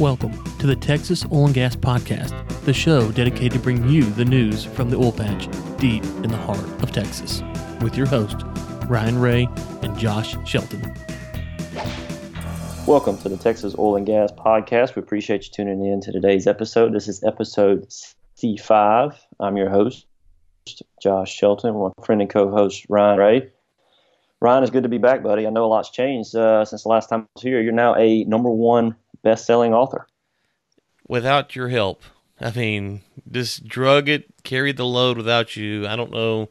Welcome to the Texas Oil and Gas Podcast, the show dedicated to bring you the news from the oil patch deep in the heart of Texas, with your host, Ryan Ray and Josh Shelton. Welcome to the Texas Oil and Gas Podcast. We appreciate you tuning in to today's episode. This is episode C5. I'm your host, Josh Shelton, my friend and co host, Ryan Ray. Ryan, it's good to be back, buddy. I know a lot's changed uh, since the last time I was here. You're now a number one best-selling author. Without your help, I mean, just drug it, carried the load without you. I don't know.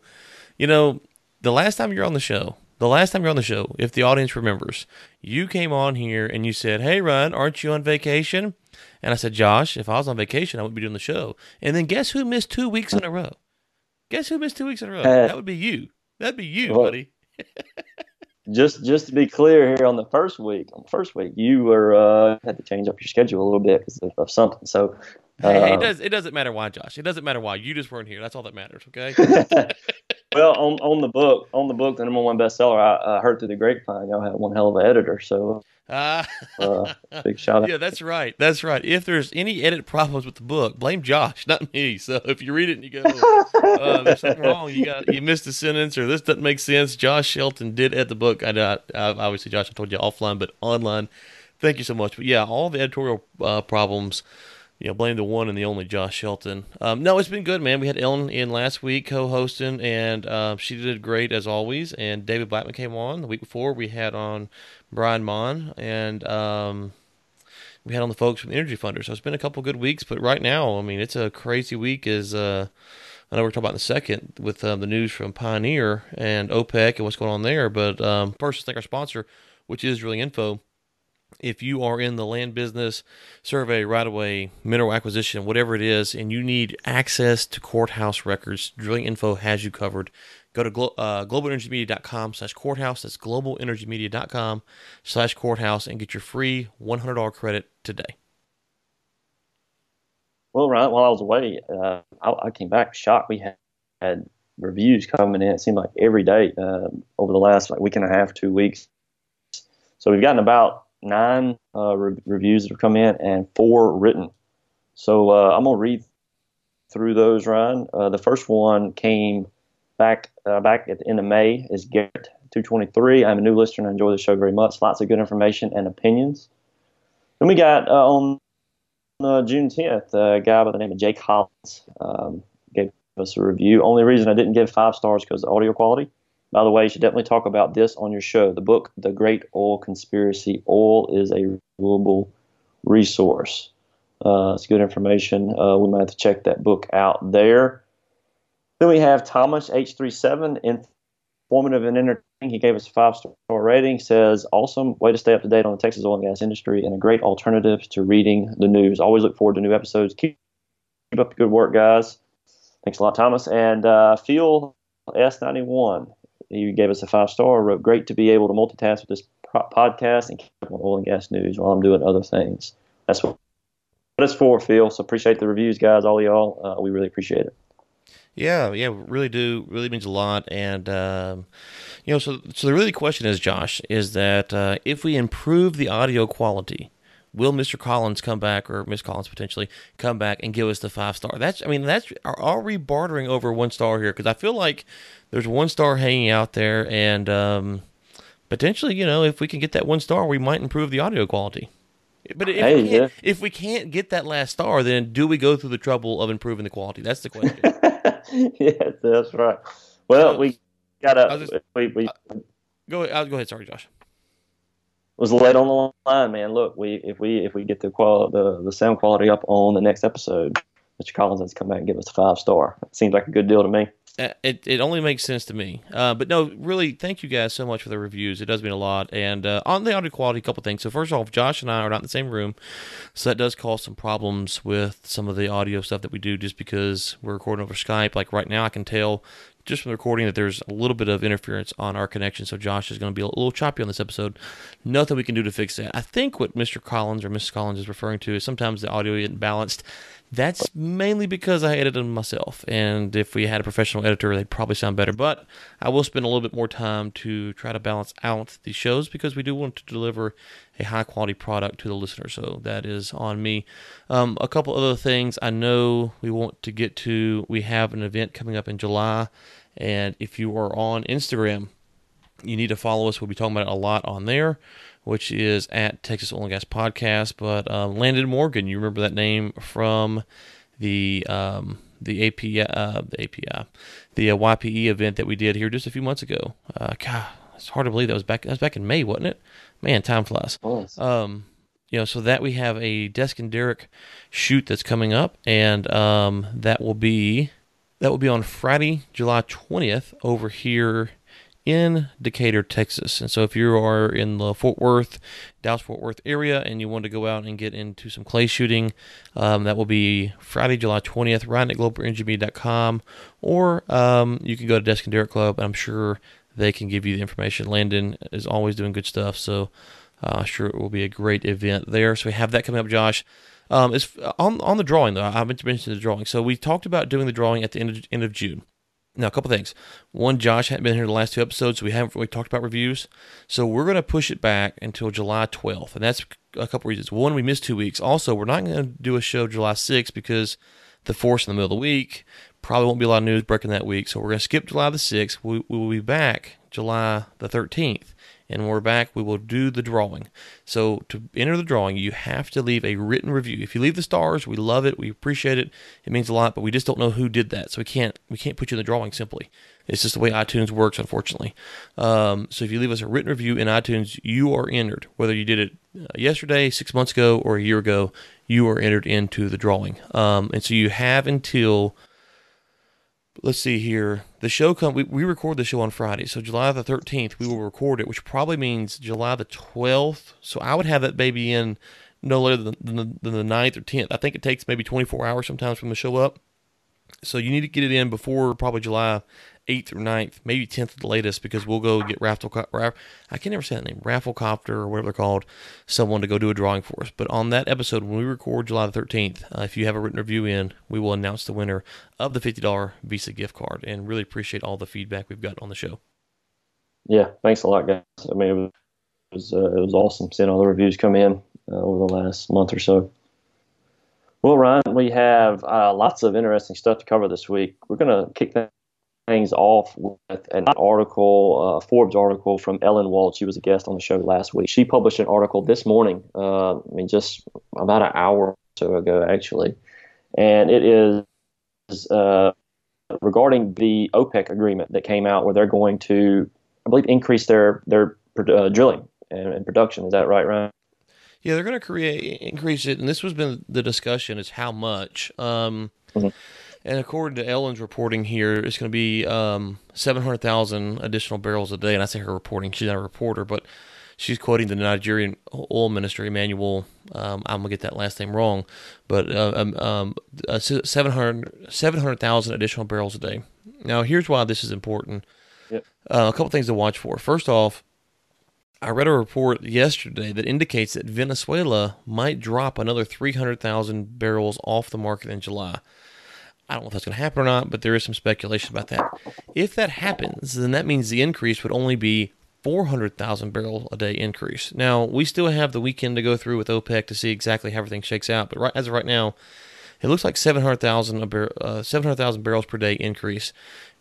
You know, the last time you're on the show, the last time you're on the show, if the audience remembers, you came on here and you said, "Hey, Ryan, aren't you on vacation?" And I said, "Josh, if I was on vacation, I wouldn't be doing the show." And then guess who missed two weeks in a row? Guess who missed two weeks in a row? Uh, that would be you. That'd be you, well, buddy just just to be clear here on the first week, on the first week, you were uh, had to change up your schedule a little bit because of, of, something. So hey, hey, it uh, does it doesn't matter why, Josh. It doesn't matter why. You just weren't here. That's all that matters. Okay. well, on on the book, on the book, the number one bestseller, I, I heard through the grapevine, y'all had one hell of an editor. So uh, uh, big shout out. Yeah, that's right. That's right. If there's any edit problems with the book, blame Josh, not me. So if you read it and you go, uh, "There's something wrong," you got you missed a sentence, or this doesn't make sense. Josh Shelton did edit the book. I, I obviously Josh, I told you offline, but online. Thank you so much. But yeah, all the editorial uh, problems you know, blame the one and the only Josh Shelton. Um, no, it's been good, man. We had Ellen in last week co-hosting, and uh, she did great as always. And David Blackman came on the week before. We had on Brian Mon, and um, we had on the folks from Energy Funder. So it's been a couple good weeks, but right now, I mean, it's a crazy week. As uh, I know we're talking about in a second with um, the news from Pioneer and OPEC and what's going on there. But um, first, thank our sponsor, which is Drilling Info if you are in the land business, survey, right away, mineral acquisition, whatever it is, and you need access to courthouse records, Drilling Info has you covered. Go to glo- uh, globalenergymedia.com slash courthouse. That's globalenergymedia.com slash courthouse and get your free $100 credit today. Well, right while I was away, uh, I, I, came back shocked. We had, had reviews coming in. It seemed like every day uh, over the last like week and a half, two weeks. So we've gotten about nine uh, re- reviews that have come in and four written. So uh, I'm gonna read through those. Ryan, uh, the first one came back uh, back at the end of May. Is Garrett 223. I'm a new listener and I enjoy the show very much. Lots of good information and opinions. Then we got uh, on uh, June 10th a guy by the name of Jake Collins um, gave us a review. Only reason I didn't give five stars because the audio quality. By the way, you should definitely talk about this on your show. The book, The Great Oil Conspiracy Oil is a renewable resource. Uh, it's good information. Uh, we might have to check that book out there. Then we have Thomas H37, informative and entertaining. He gave us a five star rating. Says, awesome way to stay up to date on the Texas oil and gas industry and a great alternative to reading the news. Always look forward to new episodes. Keep, keep up the good work, guys. Thanks a lot, Thomas. And uh, Phil S91 he gave us a five star. Wrote, "Great to be able to multitask with this podcast and keep up on oil and gas news while I'm doing other things." That's what it's for, Phil. So appreciate the reviews, guys. All y'all, uh, we really appreciate it. Yeah, yeah, really do. Really means a lot. And um, you know, so so the really question is, Josh, is that uh, if we improve the audio quality, will Mr. Collins come back or Miss Collins potentially come back and give us the five star? That's I mean that's are, are we bartering over one star here? Because I feel like there's one star hanging out there, and um, potentially you know if we can get that one star, we might improve the audio quality. But if, hey, we can't, yeah. if we can't get that last star, then do we go through the trouble of improving the quality? That's the question. yeah, that's right. Well, we got to. We, we, uh, go, I'll, go ahead. Sorry, Josh was late on the line, man. Look, we if we if we get the qual the, the sound quality up on the next episode, Mr. Collins has to come back and give us a five star. It seems like a good deal to me. Uh, it it only makes sense to me. Uh, but no, really, thank you guys so much for the reviews. It does mean a lot. And uh, on the audio quality, a couple things. So first off, Josh and I are not in the same room, so that does cause some problems with some of the audio stuff that we do, just because we're recording over Skype. Like right now, I can tell just from the recording that there's a little bit of interference on our connection. So Josh is going to be a little choppy on this episode. Nothing we can do to fix that. I think what Mr. Collins or Mrs. Collins is referring to is sometimes the audio isn't balanced That's mainly because I edited them myself, and if we had a professional editor, they'd probably sound better. But I will spend a little bit more time to try to balance out the shows because we do want to deliver a high quality product to the listener. So that is on me. Um, a couple other things I know we want to get to. We have an event coming up in July, and if you are on Instagram, you need to follow us. We'll be talking about it a lot on there which is at Texas Oil and Gas Podcast. But um, Landon Morgan, you remember that name from the um, the API, uh, the API, the uh, YPE event that we did here just a few months ago. Uh, God, it's hard to believe that was back. That was back in May, wasn't it? Man, time flies. Um, you know, so that we have a Desk and Derrick shoot that's coming up, and um, that will be that will be on Friday, July twentieth, over here in Decatur, Texas. And so if you are in the Fort Worth, Dallas Fort Worth area and you want to go out and get into some clay shooting, um, that will be Friday, July 20th, Ryan at globalngb.com, or um, you can go to Desk and Derrick Club. And I'm sure they can give you the information. Landon is always doing good stuff, so uh, sure it will be a great event there. So we have that coming up, Josh. Um, it's on on the drawing though. I mentioned the drawing. So we talked about doing the drawing at the end of, end of June. Now, a couple things. One, Josh hadn't been here the last two episodes, so we haven't really talked about reviews. So we're going to push it back until July 12th, and that's a couple reasons. One, we missed two weeks. Also, we're not going to do a show July 6th because the force in the middle of the week probably won't be a lot of news breaking that week. So we're going to skip July the 6th. We, we will be back July the 13th and we're back, we will do the drawing. So to enter the drawing, you have to leave a written review. If you leave the stars, we love it, we appreciate it, it means a lot, but we just don't know who did that, so we can't we can't put you in the drawing simply. It's just the way iTunes works, unfortunately. Um, so if you leave us a written review in iTunes, you are entered. Whether you did it uh, yesterday, six months ago, or a year ago, you are entered into the drawing. Um, and so you have until let's see here. The show come we, we record the show on Friday, so July the thirteenth we will record it, which probably means July the twelfth. So I would have that baby in no later than, than, the, than the 9th or tenth. I think it takes maybe twenty four hours sometimes from the show up. So you need to get it in before probably July 8th or 9th, maybe 10th at the latest, because we'll go get Raffle. I can never say that name, Rafflecopter or whatever they're called, someone to go do a drawing for us. But on that episode, when we record July the 13th, uh, if you have a written review in, we will announce the winner of the $50 Visa gift card. And really appreciate all the feedback we've got on the show. Yeah, thanks a lot, guys. I mean, it was uh, it was awesome seeing all the reviews come in uh, over the last month or so. Well, Ryan, we have uh, lots of interesting stuff to cover this week. We're going to kick things off with an article, a Forbes article from Ellen Wald. She was a guest on the show last week. She published an article this morning, uh, I mean, just about an hour or so ago, actually. And it is uh, regarding the OPEC agreement that came out where they're going to, I believe, increase their, their uh, drilling and, and production. Is that right, Ryan? Yeah, they're going to create increase it, and this was been the discussion is how much. Um, mm-hmm. And according to Ellen's reporting here, it's going to be um, 700,000 additional barrels a day. And I say her reporting, she's not a reporter, but she's quoting the Nigerian oil minister, Emmanuel. Um, I'm going to get that last name wrong, but uh, um, um, uh, 700,000 700, additional barrels a day. Now, here's why this is important. Yep. Uh, a couple things to watch for. First off, I read a report yesterday that indicates that Venezuela might drop another 300,000 barrels off the market in July. I don't know if that's going to happen or not, but there is some speculation about that. If that happens, then that means the increase would only be 400,000 barrel a day increase. Now, we still have the weekend to go through with OPEC to see exactly how everything shakes out, but right, as of right now, it looks like 700,000 bar- uh, 700,000 barrels per day increase.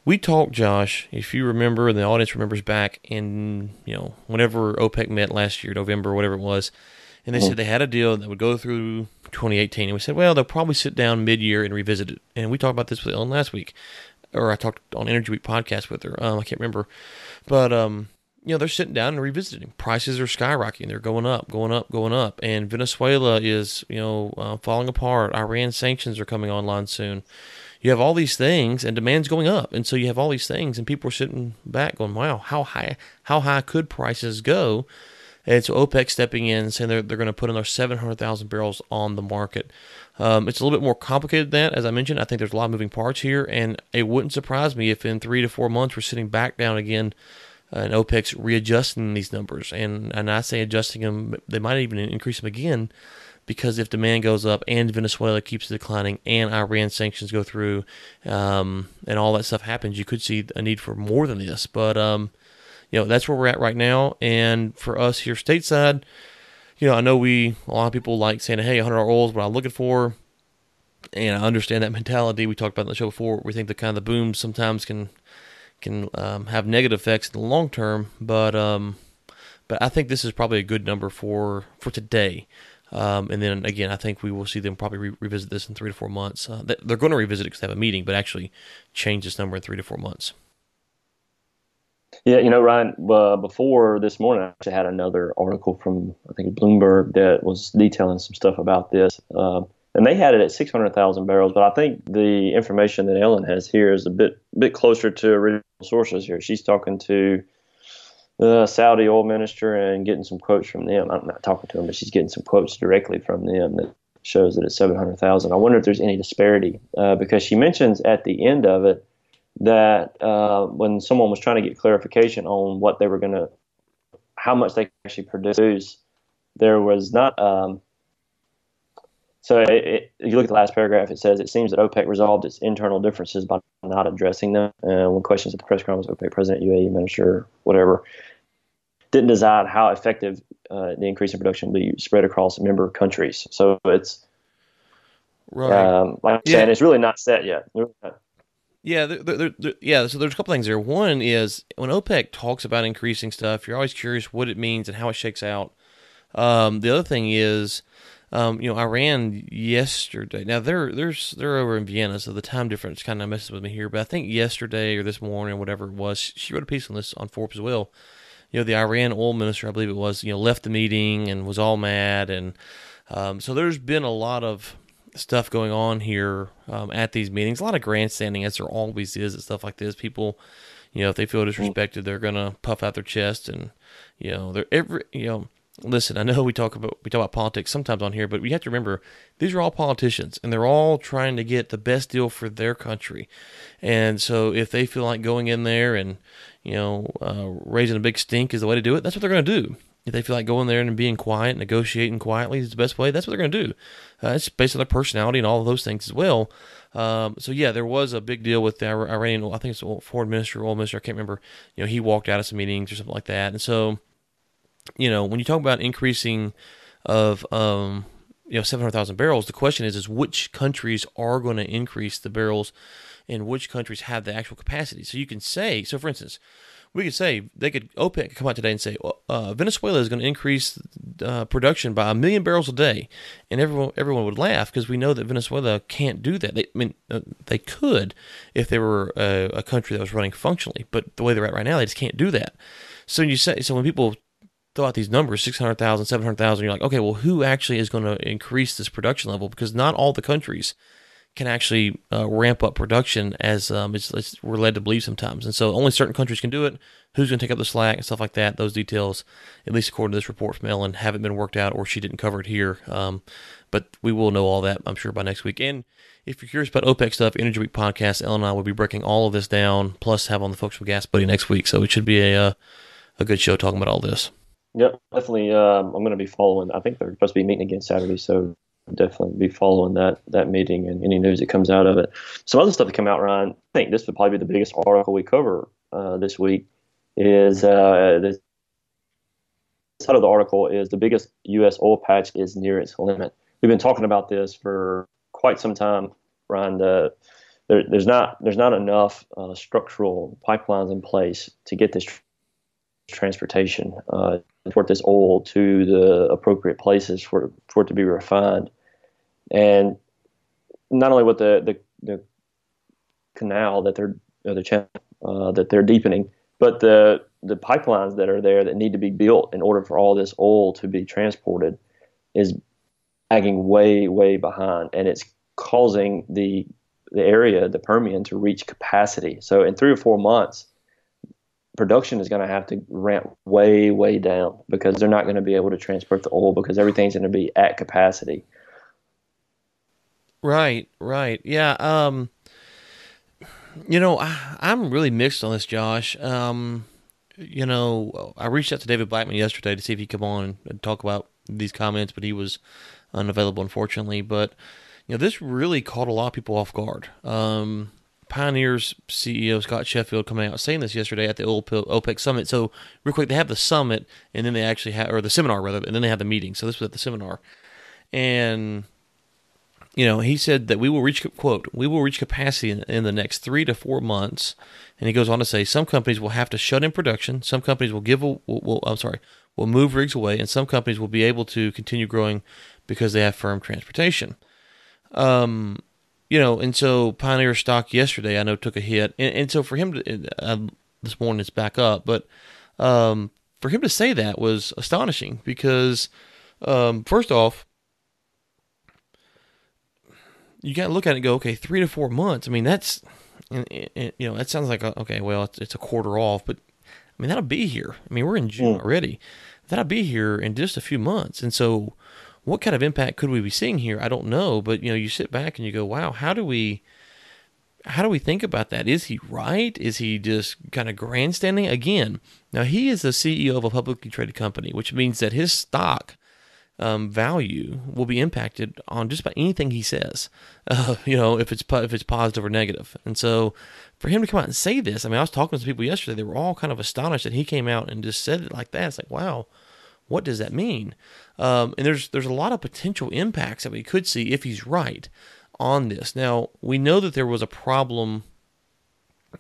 We talked, Josh, if you remember, and the audience remembers back in, you know, whenever OPEC met last year, November, whatever it was, and they mm-hmm. said they had a deal that would go through 2018. And we said, well, they'll probably sit down mid year and revisit it. And we talked about this with Ellen last week, or I talked on Energy Week podcast with her. Um, I can't remember. But, um, you know, they're sitting down and revisiting. Prices are skyrocketing. They're going up, going up, going up. And Venezuela is, you know, uh, falling apart. Iran sanctions are coming online soon. You have all these things, and demand's going up, and so you have all these things, and people are sitting back going, "Wow, how high? How high could prices go?" And so OPEC stepping in saying they're, they're going to put another 700,000 barrels on the market. Um, it's a little bit more complicated than that. As I mentioned, I think there's a lot of moving parts here, and it wouldn't surprise me if in three to four months we're sitting back down again uh, and OPEC's readjusting these numbers. And, and I say adjusting them, they might even increase them again because if demand goes up and Venezuela keeps declining and Iran sanctions go through um, and all that stuff happens, you could see a need for more than this. But um, you know that's where we're at right now. And for us here stateside, you know I know we a lot of people like saying, "Hey, 100 oil is what I'm looking for," and I understand that mentality. We talked about in the show before. We think the kind of the booms sometimes can can um, have negative effects in the long term, but um, but I think this is probably a good number for for today. Um, and then again, I think we will see them probably re- revisit this in three to four months. Uh, they're going to revisit it because they have a meeting, but actually change this number in three to four months. Yeah, you know, Ryan, uh, before this morning, I actually had another article from, I think, Bloomberg that was detailing some stuff about this. Uh, and they had it at 600,000 barrels, but I think the information that Ellen has here is a bit bit closer to original sources here. She's talking to the Saudi oil minister and getting some quotes from them. I'm not talking to them, but she's getting some quotes directly from them that shows that it's 700,000. I wonder if there's any disparity uh, because she mentions at the end of it that uh, when someone was trying to get clarification on what they were going to, how much they actually produce, there was not. Um, so it, it, if you look at the last paragraph, it says it seems that OPEC resolved its internal differences by not addressing them. Uh, when questions at the press conference, OPEC president, UAE minister, whatever, didn't decide how effective uh, the increase in production will be spread across member countries. So it's right. Um, like I'm yeah. saying, it's really not set yet. Yeah, they're, they're, yeah. So there's a couple things there. One is when OPEC talks about increasing stuff, you're always curious what it means and how it shakes out. Um, the other thing is um, you know, Iran yesterday. Now they're they're they're over in Vienna, so the time difference kind of messes with me here. But I think yesterday or this morning, or whatever it was, she wrote a piece on this on Forbes as well. You know, the Iran oil minister, I believe it was, you know, left the meeting and was all mad, and um, so there's been a lot of stuff going on here um, at these meetings. A lot of grandstanding, as there always is, and stuff like this. People, you know, if they feel disrespected, they're gonna puff out their chest, and you know, they're every, you know listen, I know we talk about we talk about politics sometimes on here, but we have to remember these are all politicians and they're all trying to get the best deal for their country. And so if they feel like going in there and you know uh, raising a big stink is the way to do it, that's what they're going to do. If they feel like going there and being quiet, negotiating quietly is the best way, that's what they're going to do. Uh, it's based on their personality and all of those things as well. Um, so yeah, there was a big deal with the Iranian. I think it's foreign minister, oil minister. I can't remember. You know, he walked out of some meetings or something like that, and so you know, when you talk about increasing of um, you know 700,000 barrels, the question is is which countries are going to increase the barrels and which countries have the actual capacity. So you can say, so for instance, we could say they could OPEC could come out today and say uh, Venezuela is going to increase uh, production by a million barrels a day, and everyone everyone would laugh because we know that Venezuela can't do that. They, I mean, uh, they could if they were a, a, country that was running functionally, but the way they're at right now, they just can't do that. So you say so when people throw out these numbers 600,000, 700,000. You're like, okay, well, who actually is going to increase this production level? Because not all the countries can actually uh, ramp up production as um, we're led to believe sometimes. And so only certain countries can do it. Who's going to take up the slack and stuff like that? Those details, at least according to this report from Ellen, haven't been worked out or she didn't cover it here. Um, but we will know all that, I'm sure, by next week. And if you're curious about OPEC stuff, Energy Week podcast, Ellen and I will be breaking all of this down, plus have on the folks from Gas Buddy next week. So it should be a, uh, a good show talking about all this. Yep, definitely. Um, I'm going to be following. I think they're supposed to be meeting again Saturday, so definitely be following that that meeting and any news that comes out of it. Some other stuff that come out, Ryan. I think this would probably be the biggest article we cover uh, this week. Is uh, this side of the article is the biggest U.S. oil patch is near its limit. We've been talking about this for quite some time, Ryan. The, there, there's not there's not enough uh, structural pipelines in place to get this transportation, uh, this oil to the appropriate places for for it to be refined, and not only with the the, the canal that they're the channel uh, that they're deepening, but the the pipelines that are there that need to be built in order for all this oil to be transported is lagging way way behind, and it's causing the the area, the Permian, to reach capacity. So in three or four months, production is going to have to ramp way, way down because they're not going to be able to transport the oil because everything's going to be at capacity. Right, right. Yeah. Um, you know, I, am really mixed on this, Josh. Um, you know, I reached out to David Blackman yesterday to see if he'd come on and talk about these comments, but he was unavailable, unfortunately. But you know, this really caught a lot of people off guard. Um, Pioneer's CEO Scott Sheffield coming out saying this yesterday at the OPEC summit. So real quick, they have the summit, and then they actually have, or the seminar rather, and then they have the meeting. So this was at the seminar, and you know, he said that we will reach quote we will reach capacity in, in, the next three to four months, and he goes on to say some companies will have to shut in production, some companies will give will, will I'm sorry will move rigs away, and some companies will be able to continue growing because they have firm transportation. Um, you know, and so Pioneer stock yesterday I know took a hit, and, and so for him to uh, this morning it's back up, but um, for him to say that was astonishing because um, first off you got to look at it and go, okay, three to four months. I mean, that's, you know, that sounds like, a, okay, well, it's, it's, a quarter off, but I mean, that'll be here. I mean, we're in June mm. already. That'll be here in just a few months. And so, what kind of impact could we be seeing here? I don't know, but you know, you sit back and you go, wow, how do we, how do we think about that? Is he right? Is he just kind of grandstanding? Again, now he is the CEO of a publicly traded company, which means that his stock um, value will be impacted on just about anything he says. Uh, you know, if it's if it's positive or negative. And so, for him to come out and say this, I mean, I was talking to some people yesterday. They were all kind of astonished that he came out and just said it like that. It's like, wow, what does that mean? Um, and there's there's a lot of potential impacts that we could see if he's right on this. Now we know that there was a problem.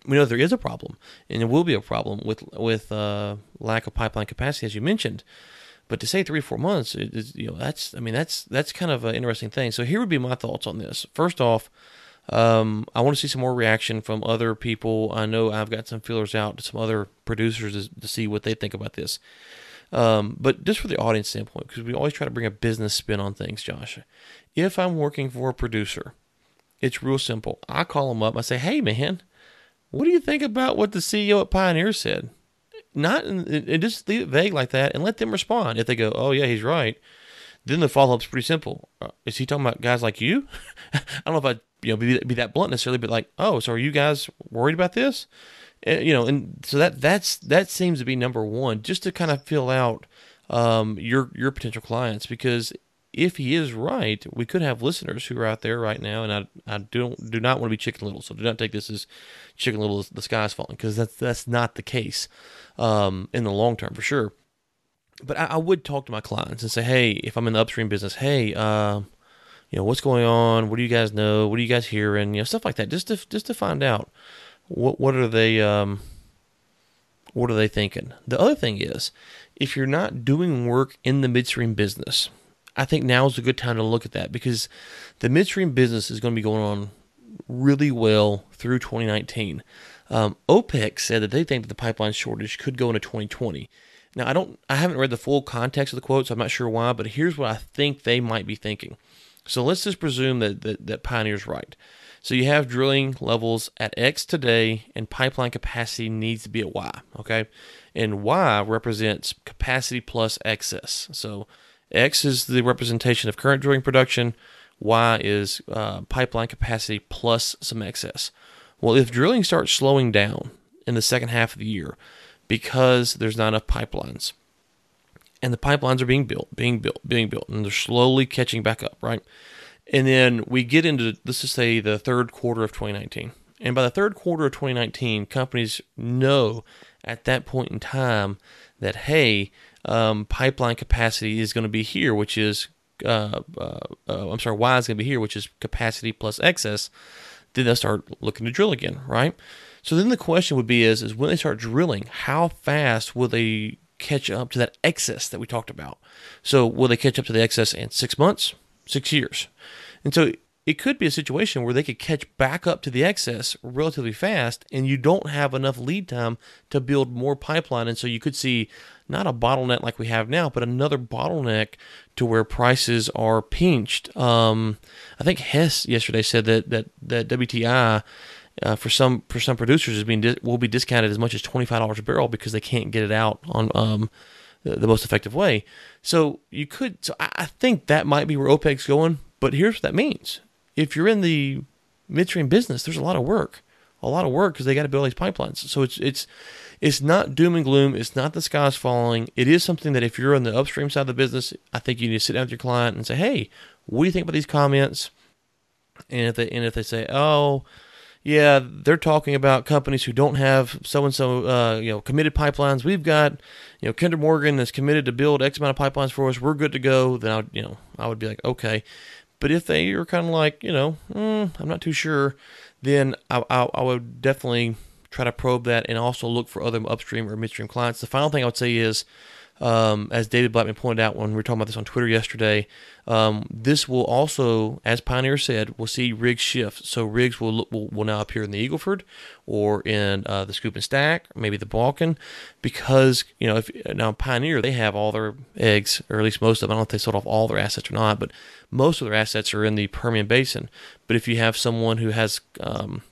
We know there is a problem, and there will be a problem with with uh, lack of pipeline capacity, as you mentioned. But to say three, four months, you know, that's I mean that's that's kind of an interesting thing. So here would be my thoughts on this. First off, um, I want to see some more reaction from other people. I know I've got some feelers out to some other producers to, to see what they think about this. Um, but just for the audience standpoint, because we always try to bring a business spin on things, Josh. If I'm working for a producer, it's real simple. I call them up. I say, "Hey, man, what do you think about what the CEO at Pioneer said?" not and just leave it vague like that and let them respond. If they go, "Oh yeah, he's right," then the follow up's pretty simple. Uh, is he talking about guys like you? I don't know if I you know be, be that blunt necessarily, but like, oh, so are you guys worried about this? You know, and so that that's that seems to be number one, just to kind of fill out um, your your potential clients because if he is right, we could have listeners who are out there right now, and I, I don't do not want to be chicken little, so do not take this as chicken little. The sky's falling because that's that's not the case um, in the long term for sure. But I, I, would talk to my clients and say, hey, if I'm in the upstream business, hey, uh, you know, what's going on? What do you guys know? What are you guys hearing? You know, stuff like that, just to just to find out what what are they um, what are they thinking. The other thing is, if you're not doing work in the midstream business I think now is a good time to look at that because the midstream business is going to be going on really well through 2019. Um, OPEC said that they think that the pipeline shortage could go into 2020. Now, I don't, I haven't read the full context of the quote, so I'm not sure why, but here's what I think they might be thinking. So let's just presume that, that, that Pioneer's right. So you have drilling levels at X today, and pipeline capacity needs to be at Y. Okay, and Y represents capacity plus excess. So X is the representation of current drilling production. Y is uh, pipeline capacity plus some excess. Well, if drilling starts slowing down in the second half of the year because there's not enough pipelines, and the pipelines are being built, being built, being built, and they're slowly catching back up, right? And then we get into, let's just say, the third quarter of 2019. And by the third quarter of 2019, companies know at that point in time that, hey, um, pipeline capacity is going to be here, which is uh, uh, uh, I'm sorry, Y is going to be here, which is capacity plus excess. Then they'll start looking to drill again, right? So then the question would be: is is when they start drilling, how fast will they catch up to that excess that we talked about? So will they catch up to the excess in six months, six years? And so it could be a situation where they could catch back up to the excess relatively fast and you don't have enough lead time to build more pipeline and so you could see not a bottleneck like we have now but another bottleneck to where prices are pinched um, i think hess yesterday said that that, that wti uh, for some for some producers is being will be discounted as much as $25 a barrel because they can't get it out on um, the, the most effective way so you could so I, I think that might be where opec's going but here's what that means if you're in the midstream business, there's a lot of work, a lot of work because they got to build these pipelines. So it's it's it's not doom and gloom. It's not the sky's falling. It is something that if you're on the upstream side of the business, I think you need to sit down with your client and say, "Hey, what do you think about these comments?" And if they and if they say, "Oh," yeah, they're talking about companies who don't have so and so, you know, committed pipelines. We've got, you know, Kinder Morgan is committed to build X amount of pipelines for us. We're good to go. Then I, you know, I would be like, okay. But if they are kind of like, you know, mm, I'm not too sure, then I, I, I would definitely try to probe that and also look for other upstream or midstream clients. The final thing I would say is um, as David Blackman pointed out when we were talking about this on Twitter yesterday, um, this will also, as Pioneer said, we'll see rigs shift. So rigs will will, will now appear in the Eagleford or in uh, the Scoop and Stack, maybe the Bakken, because you know if now Pioneer they have all their eggs, or at least most of them. I don't know if they sold off all their assets or not, but most of their assets are in the Permian Basin. But if you have someone who has um,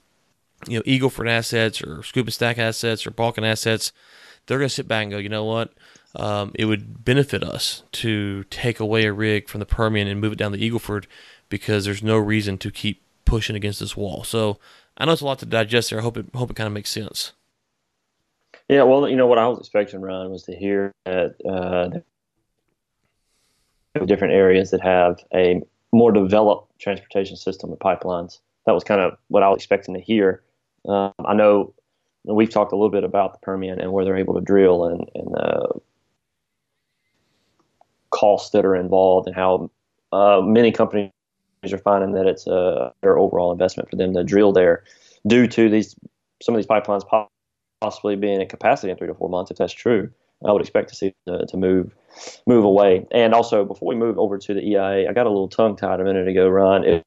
you know Eagleford assets or Scoop and Stack assets or Bakken assets, they're going to sit back and go, you know what? Um, it would benefit us to take away a rig from the Permian and move it down the Eagleford because there's no reason to keep pushing against this wall. So I know it's a lot to digest there. I hope it hope it kind of makes sense. Yeah, well, you know what I was expecting, Ryan, was to hear that uh, different areas that have a more developed transportation system with pipelines. That was kind of what I was expecting to hear. Um, I know we've talked a little bit about the Permian and where they're able to drill and, and uh, costs that are involved and how uh, many companies are finding that it's a better overall investment for them to drill there due to these some of these pipelines possibly being at capacity in three to four months. If that's true, I would expect to see to, to move move away. And also, before we move over to the EIA, I got a little tongue tied a minute ago, Ron. It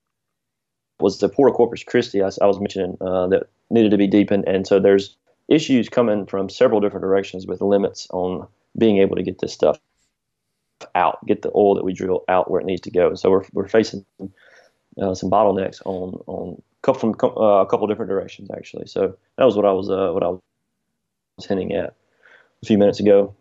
was the Port of Corpus Christi I, I was mentioning uh, that needed to be deepened, and so there's issues coming from several different directions with limits on being able to get this stuff out, get the oil that we drill out where it needs to go. So we're, we're facing uh, some bottlenecks on on from uh, a couple different directions actually. So that was what I was uh, what I was hinting at a few minutes ago.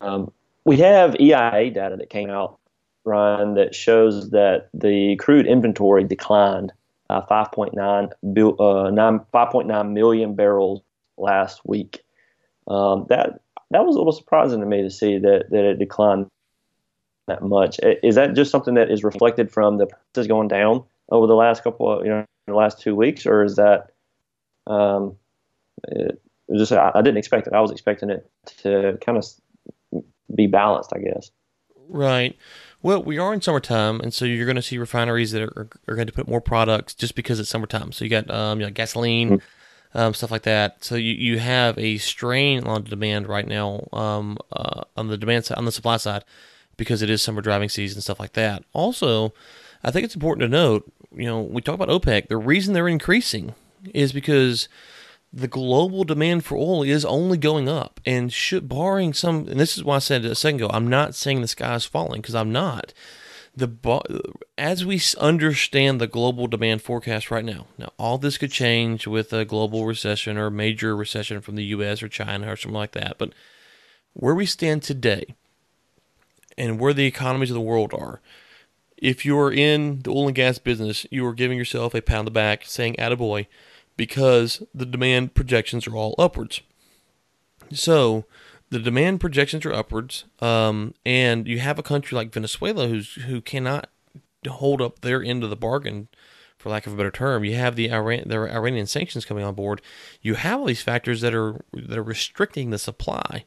Um, we have EIA data that came out, Ryan, that shows that the crude inventory declined uh, 5.9 bil, uh, 9, 5.9 million barrels last week. Um, that that was a little surprising to me to see that that it declined that much. Is that just something that is reflected from the prices going down over the last couple of, you know, the last two weeks, or is that um, it, just I, I didn't expect it. I was expecting it to kind of be balanced, I guess. Right. Well, we are in summertime, and so you're going to see refineries that are, are going to put more products just because it's summertime. So you got um, you know, gasoline, mm-hmm. um, stuff like that. So you, you have a strain on demand right now um, uh, on the demand side, on the supply side because it is summer driving season, stuff like that. Also, I think it's important to note, you know, we talk about OPEC, the reason they're increasing is because the global demand for oil is only going up. And should, barring some, and this is why I said a second ago, I'm not saying the sky is falling because I'm not. The as we understand the global demand forecast right now, now all this could change with a global recession or a major recession from the U.S. or China or something like that. But where we stand today, and where the economies of the world are. If you're in the oil and gas business, you are giving yourself a pound of back, saying attaboy, because the demand projections are all upwards. So the demand projections are upwards, um, and you have a country like Venezuela who's who cannot hold up their end of the bargain, for lack of a better term. You have the Iran, the Iranian sanctions coming on board. You have all these factors that are that are restricting the supply.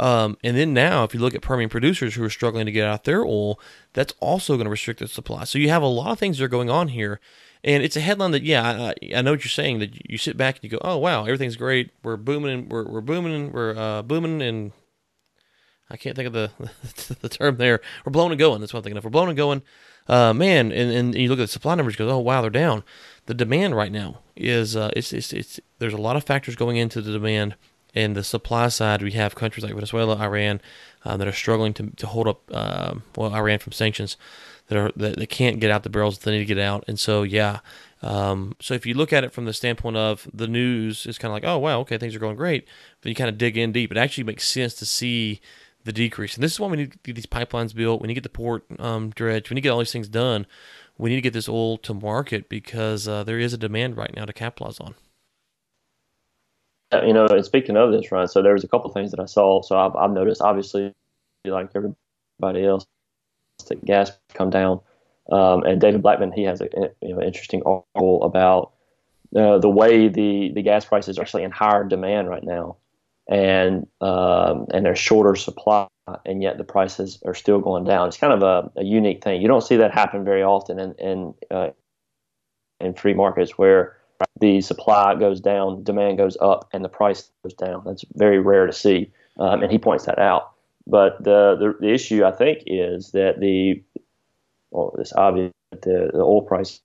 Um, and then now, if you look at Permian producers who are struggling to get out their oil, that's also going to restrict the supply. So you have a lot of things that are going on here. And it's a headline that, yeah, I, I know what you're saying. That you sit back and you go, oh wow, everything's great. We're booming. We're we're booming. We're uh, booming, and I can't think of the the term there. We're blowing and going. That's what I'm thinking of. We're blowing and going. Uh, man, and, and you look at the supply numbers, you go, oh wow, they're down. The demand right now is uh, it's, it's it's there's a lot of factors going into the demand in the supply side, we have countries like Venezuela, Iran, uh, that are struggling to, to hold up. Uh, well, Iran from sanctions that are that they can't get out the barrels that they need to get out, and so yeah. Um, so if you look at it from the standpoint of the news, it's kind of like, oh wow, okay, things are going great. But you kind of dig in deep. It actually makes sense to see the decrease, and this is why we need to get these pipelines built. We need to get the port um, dredged. We need to get all these things done. We need to get this oil to market because uh, there is a demand right now to capitalize on. You know, and speaking of this run, so there was a couple things that I saw. So I've, I've noticed, obviously, like everybody else, that gas come down. Um, and David Blackman, he has a you know, interesting article about uh, the way the, the gas prices are actually in higher demand right now, and um, and there's shorter supply, and yet the prices are still going down. It's kind of a, a unique thing. You don't see that happen very often in in, uh, in free markets where the supply goes down, demand goes up, and the price goes down. That's very rare to see, um, and he points that out. But the, the, the issue I think is that the well, it's obvious that the, the oil prices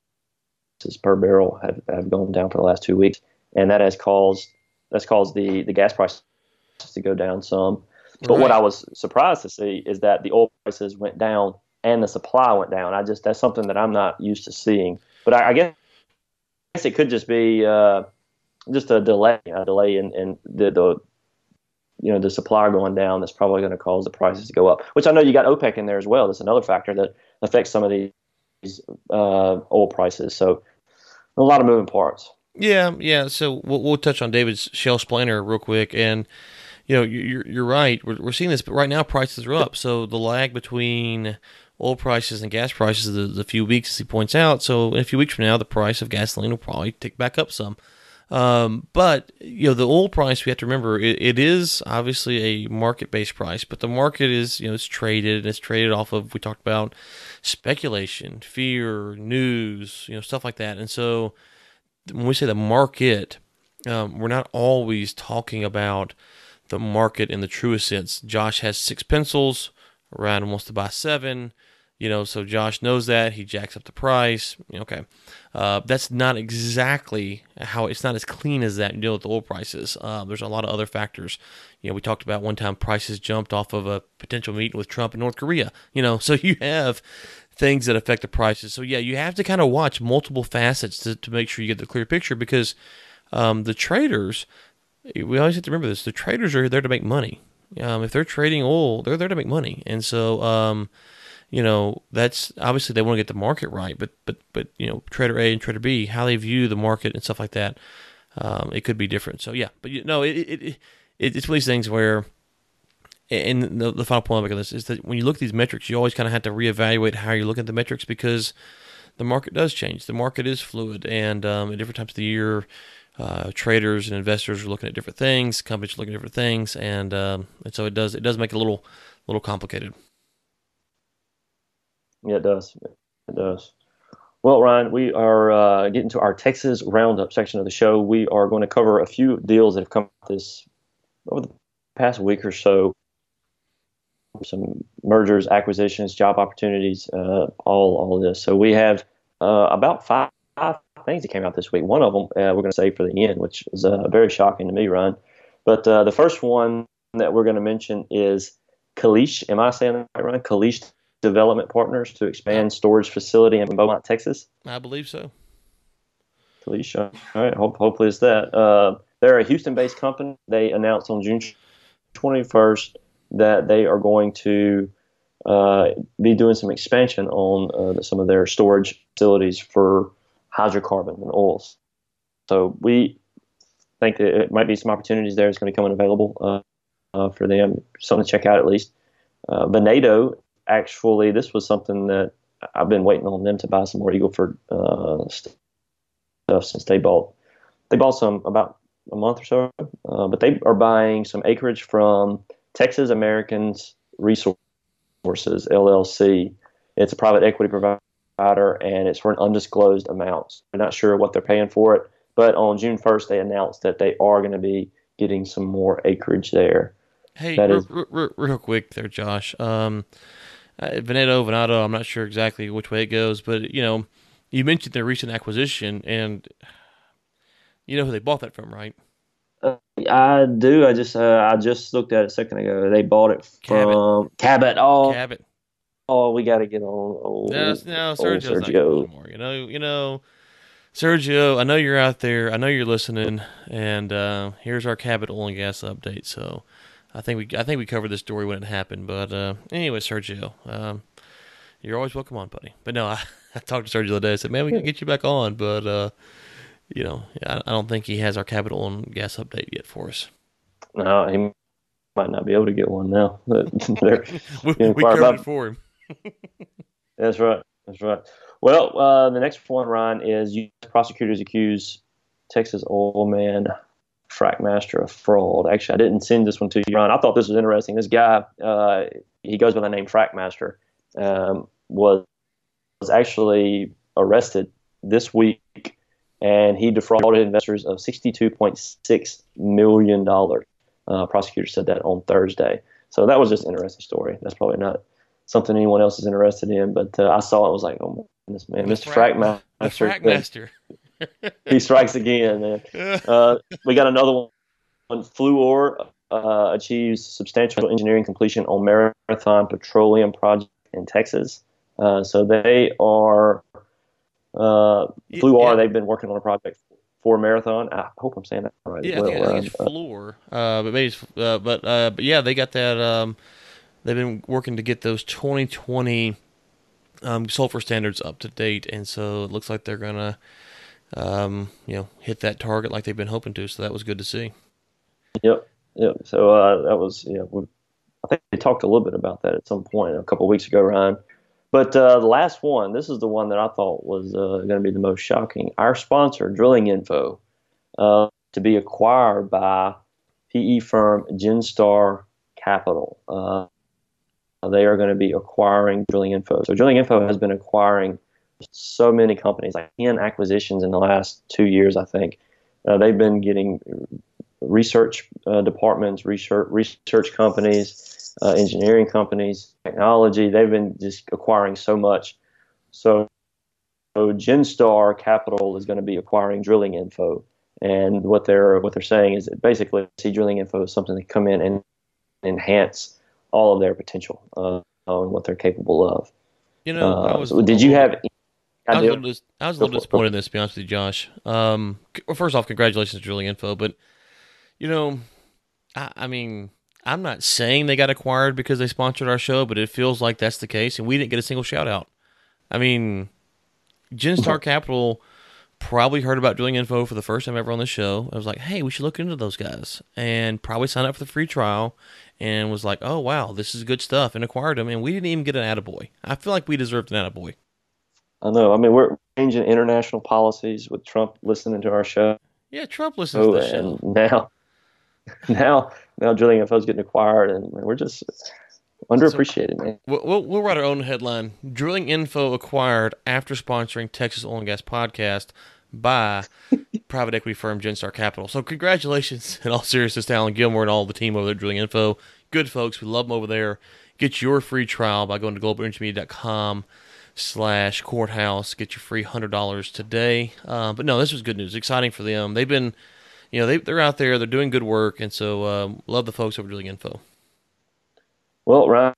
per barrel have, have gone down for the last two weeks, and that has caused that's caused the the gas prices to go down some. But right. what I was surprised to see is that the oil prices went down and the supply went down. I just that's something that I'm not used to seeing. But I, I guess it could just be uh, just a delay, a delay in, in the, the you know the supply going down that's probably going to cause the prices to go up. Which I know you got OPEC in there as well. That's another factor that affects some of these uh, oil prices. So a lot of moving parts. Yeah, yeah. So we'll, we'll touch on David's shale explainer real quick, and you know you're you're right. We're, we're seeing this, but right now prices are up. So the lag between oil prices and gas prices is the few weeks, as he points out. So in a few weeks from now, the price of gasoline will probably tick back up some. Um, but you know the oil price we have to remember it, it is obviously a market based price, but the market is you know it's traded and it's traded off of we talked about speculation, fear, news, you know stuff like that. And so when we say the market, um, we're not always talking about the market in the truest sense. Josh has six pencils. Ryan wants to buy seven. You know, so Josh knows that he jacks up the price. Okay, uh, that's not exactly how it's not as clean as that. Deal with the oil prices. Uh, there's a lot of other factors. You know, we talked about one time prices jumped off of a potential meeting with Trump in North Korea. You know, so you have things that affect the prices. So yeah, you have to kind of watch multiple facets to, to make sure you get the clear picture because um, the traders. We always have to remember this: the traders are there to make money. Um, if they're trading oil, they're there to make money, and so um, you know, that's obviously they want to get the market right, but but but you know, trader A and trader B, how they view the market and stuff like that, um, it could be different. So yeah, but you know, it, it, it it's one of these things where, and the, the final point of this is that when you look at these metrics, you always kind of have to reevaluate how you look at the metrics because the market does change. The market is fluid, and um, at different times of the year. Uh, traders and investors are looking at different things. Companies are looking at different things, and um, and so it does it does make it a little little complicated. Yeah, it does. It does. Well, Ryan, we are uh, getting to our Texas Roundup section of the show. We are going to cover a few deals that have come this over the past week or so. Some mergers, acquisitions, job opportunities, uh, all all this. So we have uh, about five, five, things that came out this week. One of them uh, we're going to save for the end, which is uh, very shocking to me, Ryan. But uh, the first one that we're going to mention is Kalish. Am I saying that right, Ryan? Kalish development partners to expand storage facility in Beaumont, Texas? I believe so. Felicia. All right. Hope, hopefully it's that. Uh, they're a Houston-based company. They announced on June 21st that they are going to uh, be doing some expansion on uh, some of their storage facilities for hydrocarbon and oils. So we think that it might be some opportunities there. It's going to come available uh, uh, for them. Something to check out at least. Uh, Venado actually, this was something that I've been waiting on them to buy some more Eagleford uh, stuff since they bought. They bought some about a month or so, uh, but they are buying some acreage from Texas Americans Resources LLC. It's a private equity provider, and it's for an undisclosed amount. They're not sure what they're paying for it, but on June 1st, they announced that they are going to be getting some more acreage there. Hey, real, real, real, quick there, Josh. Um, uh, Veneto, Venado, I'm not sure exactly which way it goes, but you know, you mentioned their recent acquisition, and you know who they bought that from, right? Uh, I do. I just uh, I just looked at it a second ago. They bought it from Cabot. Oh, Cabot. Oh, we got to get on. Old, no, no, Sergio's Sergio. not anymore. You know, you know, Sergio. I know you're out there. I know you're listening. And uh, here's our Cabot oil and gas update. So I think we I think we covered this story when it happened. But uh, anyway, Sergio, um, you're always welcome on, buddy. But no, I, I talked to Sergio the other day. I said, man, we can get you back on, but uh, you know, I, I don't think he has our capital and gas update yet for us. No, he might not be able to get one now. We, we covered about- it for him. That's right. That's right. Well, uh, the next one, Ryan, is U.S. prosecutors accuse Texas oil man Frackmaster of fraud. Actually, I didn't send this one to you, Ryan. I thought this was interesting. This guy, uh, he goes by the name Frackmaster, um, was was actually arrested this week, and he defrauded investors of sixty-two point six million dollars. Uh, prosecutors said that on Thursday. So that was just an interesting story. That's probably not something anyone else is interested in, but uh, I saw it. I was like, oh my goodness, man, The Mr. frack- Frackmaster, The frack master. He strikes again, man. Uh, we got another one. Fluor uh, achieves substantial engineering completion on Marathon Petroleum Project in Texas. Uh, so they are uh, Fluor. Yeah. They've been working on a project for Marathon. I hope I'm saying that right. Yeah, as I think, I well, think it's Ryan. Uh, uh, but maybe uh, but uh, but yeah, they got that. Um, they've been working to get those 2020 um, sulfur standards up to date, and so it looks like they're gonna, um, you know, hit that target like they've been hoping to. So that was good to see. Yep, yep. So uh, that was yeah. We, I think we talked a little bit about that at some point a couple weeks ago, Ryan. But uh, the last one, this is the one that I thought was uh, going to be the most shocking. Our sponsor, Drilling Info, uh, to be acquired by PE firm Genstar Capital. Uh, they are going to be acquiring Drilling Info. So Drilling Info has been acquiring so many companies, like 10 acquisitions in the last two years, I think. Uh, they've been getting research uh, departments, research research companies, uh, engineering companies, technology. They've been just acquiring so much. So, so Genstar Capital is going to be acquiring Drilling Info, and what they're what they're saying is that basically see Drilling Info is something to come in and enhance all of their potential uh, on what they're capable of. You know, I Uh, did you have? I was a little, dis- I was a little disappointed in this, to be honest with you, Josh. Um, well, first off, congratulations to Drilling Info, but you know, I, I mean, I'm not saying they got acquired because they sponsored our show, but it feels like that's the case, and we didn't get a single shout out. I mean, Genstar Capital probably heard about Drilling Info for the first time ever on the show. I was like, hey, we should look into those guys, and probably signed up for the free trial, and was like, oh wow, this is good stuff, and acquired them, and we didn't even get an attaboy. I feel like we deserved an attaboy. I know. I mean, we're changing international policies with Trump listening to our show. Yeah, Trump listens Oh, to the show. and now, now, now, drilling info is getting acquired, and we're just underappreciated, man. We'll, we'll, we'll write our own headline. Drilling Info acquired after sponsoring Texas Oil and Gas Podcast by private equity firm Genstar Capital. So congratulations in all seriousness to Allen Gilmer and all the team over there at Drilling Info. Good folks. We love them over there. Get your free trial by going to globalenergymedia.com slash courthouse. Get your free $100 today. Uh, but no, this was good news. Exciting for them. They've been, you know, they, they're out there. They're doing good work. And so um, love the folks over Drilling Info. Well, Ryan,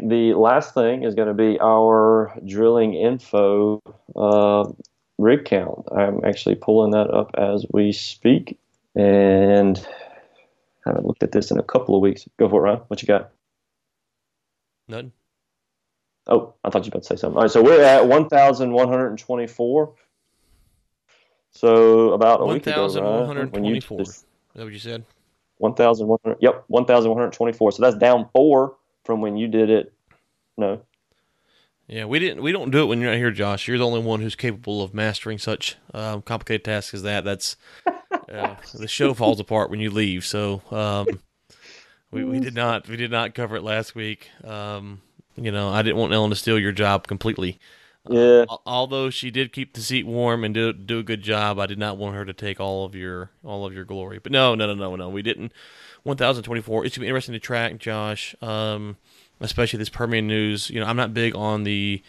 the last thing is going to be our drilling info uh, rig count. I'm actually pulling that up as we speak, and I haven't looked at this in a couple of weeks. Go for it, Ryan. What you got? Nothing? Oh, I thought you were about to say something. All right, so we're at 1,124. So about a week ago, Ryan, when you 1,124. Is that what you said? 1,100. Yep, 1,124. So that's down four from when you did it. No. Yeah, we didn't. We don't do it when you're not here, Josh. You're the only one who's capable of mastering such um, complicated tasks as that. That's uh, the show falls apart when you leave. So um, we we did not we did not cover it last week. Um, you know, I didn't want Ellen to steal your job completely. Yeah. Al- Although she did keep the seat warm and do do a good job, I did not want her to take all of your all of your glory. But no, no, no, no, no, we didn't. 1024. It's gonna be interesting to track, Josh. Um, especially this Permian news. You know, I'm not big on the.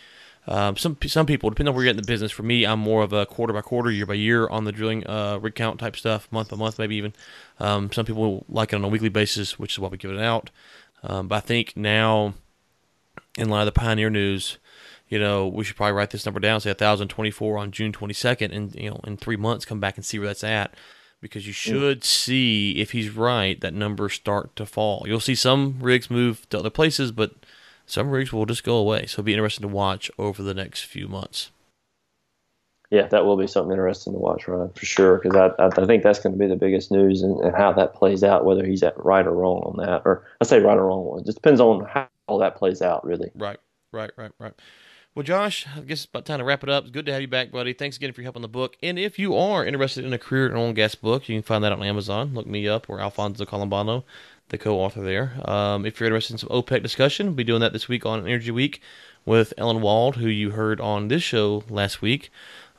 Um, some some people, depending on where you're at in the business. For me, I'm more of a quarter by quarter, year by year on the drilling uh, rig count type stuff, month by month, maybe even. Um, some people like it on a weekly basis, which is why we give it out. Um, but I think now, in light of the Pioneer news, you know, we should probably write this number down, say 1,024 on June 22nd, and you know, in three months, come back and see where that's at, because you mm. should see if he's right that numbers start to fall. You'll see some rigs move to other places, but some rigs will just go away. So it'll be interesting to watch over the next few months. yeah, that will be something interesting to watch, Ryan, for sure. Because I, I, I think that's going to be the biggest news and, and, how that plays out, whether he's at right or wrong on that, or I say right or wrong. It just depends on how all that plays out, really. Right, right, right, right. Well, Josh, I guess it's about time to wrap it up. It's good to have you back, buddy. Thanks again for your help on the book. And if you are interested in a career in oil and gas book, you can find that on Amazon. Look me up or Alfonso Colombano, the co-author there. Um, if you're interested in some OPEC discussion, we'll be doing that this week on Energy Week with Ellen Wald, who you heard on this show last week.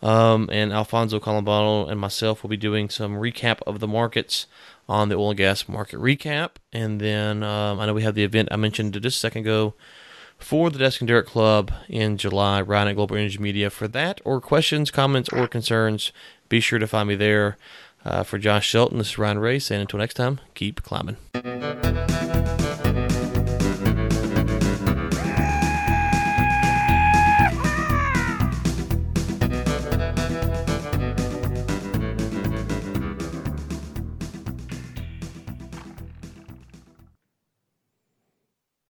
Um, and Alfonso Colombano and myself will be doing some recap of the markets on the oil and gas market recap. And then um, I know we have the event I mentioned just a second ago for the Desk and Derrick Club in July, Ryan at Global Energy Media. For that, or questions, comments, or concerns, be sure to find me there. Uh, for Josh Shelton, this is Ryan Ray saying until next time, keep climbing.